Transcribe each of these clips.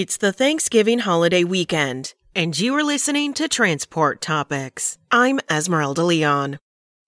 It's the Thanksgiving holiday weekend, and you are listening to Transport Topics. I'm Esmeralda Leon.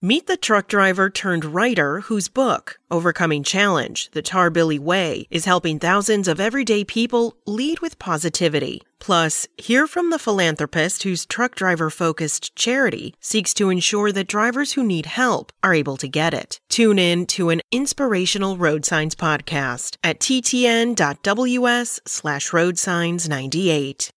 Meet the truck driver turned writer whose book, Overcoming Challenge The Tarbilly Way, is helping thousands of everyday people lead with positivity. Plus, hear from the philanthropist whose truck driver focused charity seeks to ensure that drivers who need help are able to get it. Tune in to an inspirational road signs podcast at ttn.ws slash road signs 98.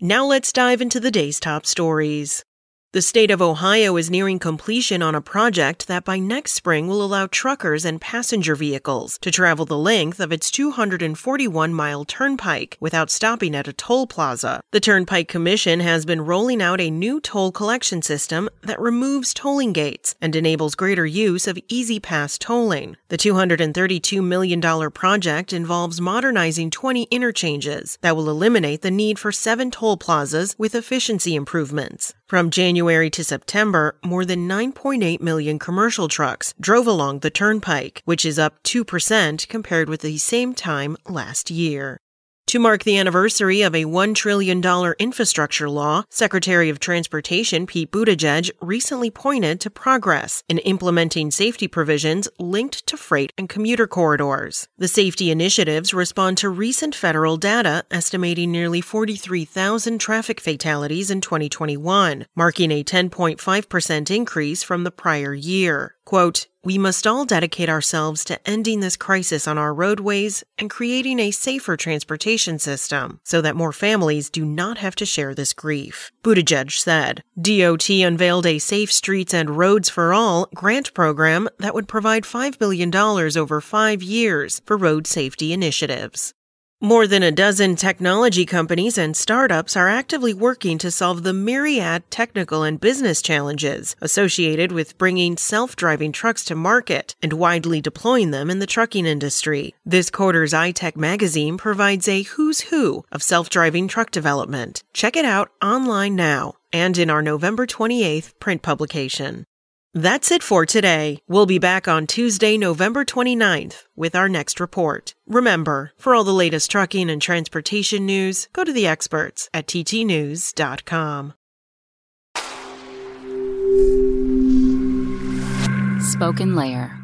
Now let's dive into the day's top stories. The state of Ohio is nearing completion on a project that by next spring will allow truckers and passenger vehicles to travel the length of its 241 mile turnpike without stopping at a toll plaza. The Turnpike Commission has been rolling out a new toll collection system that removes tolling gates and enables greater use of E-ZPass tolling. The $232 million project involves modernizing 20 interchanges that will eliminate the need for seven toll plazas with efficiency improvements. From January to September, more than 9.8 million commercial trucks drove along the turnpike, which is up 2% compared with the same time last year. To mark the anniversary of a $1 trillion infrastructure law, Secretary of Transportation Pete Buttigieg recently pointed to progress in implementing safety provisions linked to freight and commuter corridors. The safety initiatives respond to recent federal data estimating nearly 43,000 traffic fatalities in 2021, marking a 10.5% increase from the prior year. Quote, we must all dedicate ourselves to ending this crisis on our roadways and creating a safer transportation system so that more families do not have to share this grief. Buttigieg said. DOT unveiled a Safe Streets and Roads for All grant program that would provide $5 billion over five years for road safety initiatives. More than a dozen technology companies and startups are actively working to solve the myriad technical and business challenges associated with bringing self driving trucks to market and widely deploying them in the trucking industry. This quarter's iTech magazine provides a who's who of self driving truck development. Check it out online now and in our November 28th print publication. That's it for today. We'll be back on Tuesday, November 29th with our next report. Remember, for all the latest trucking and transportation news, go to the experts at ttnews.com. SpokenLayer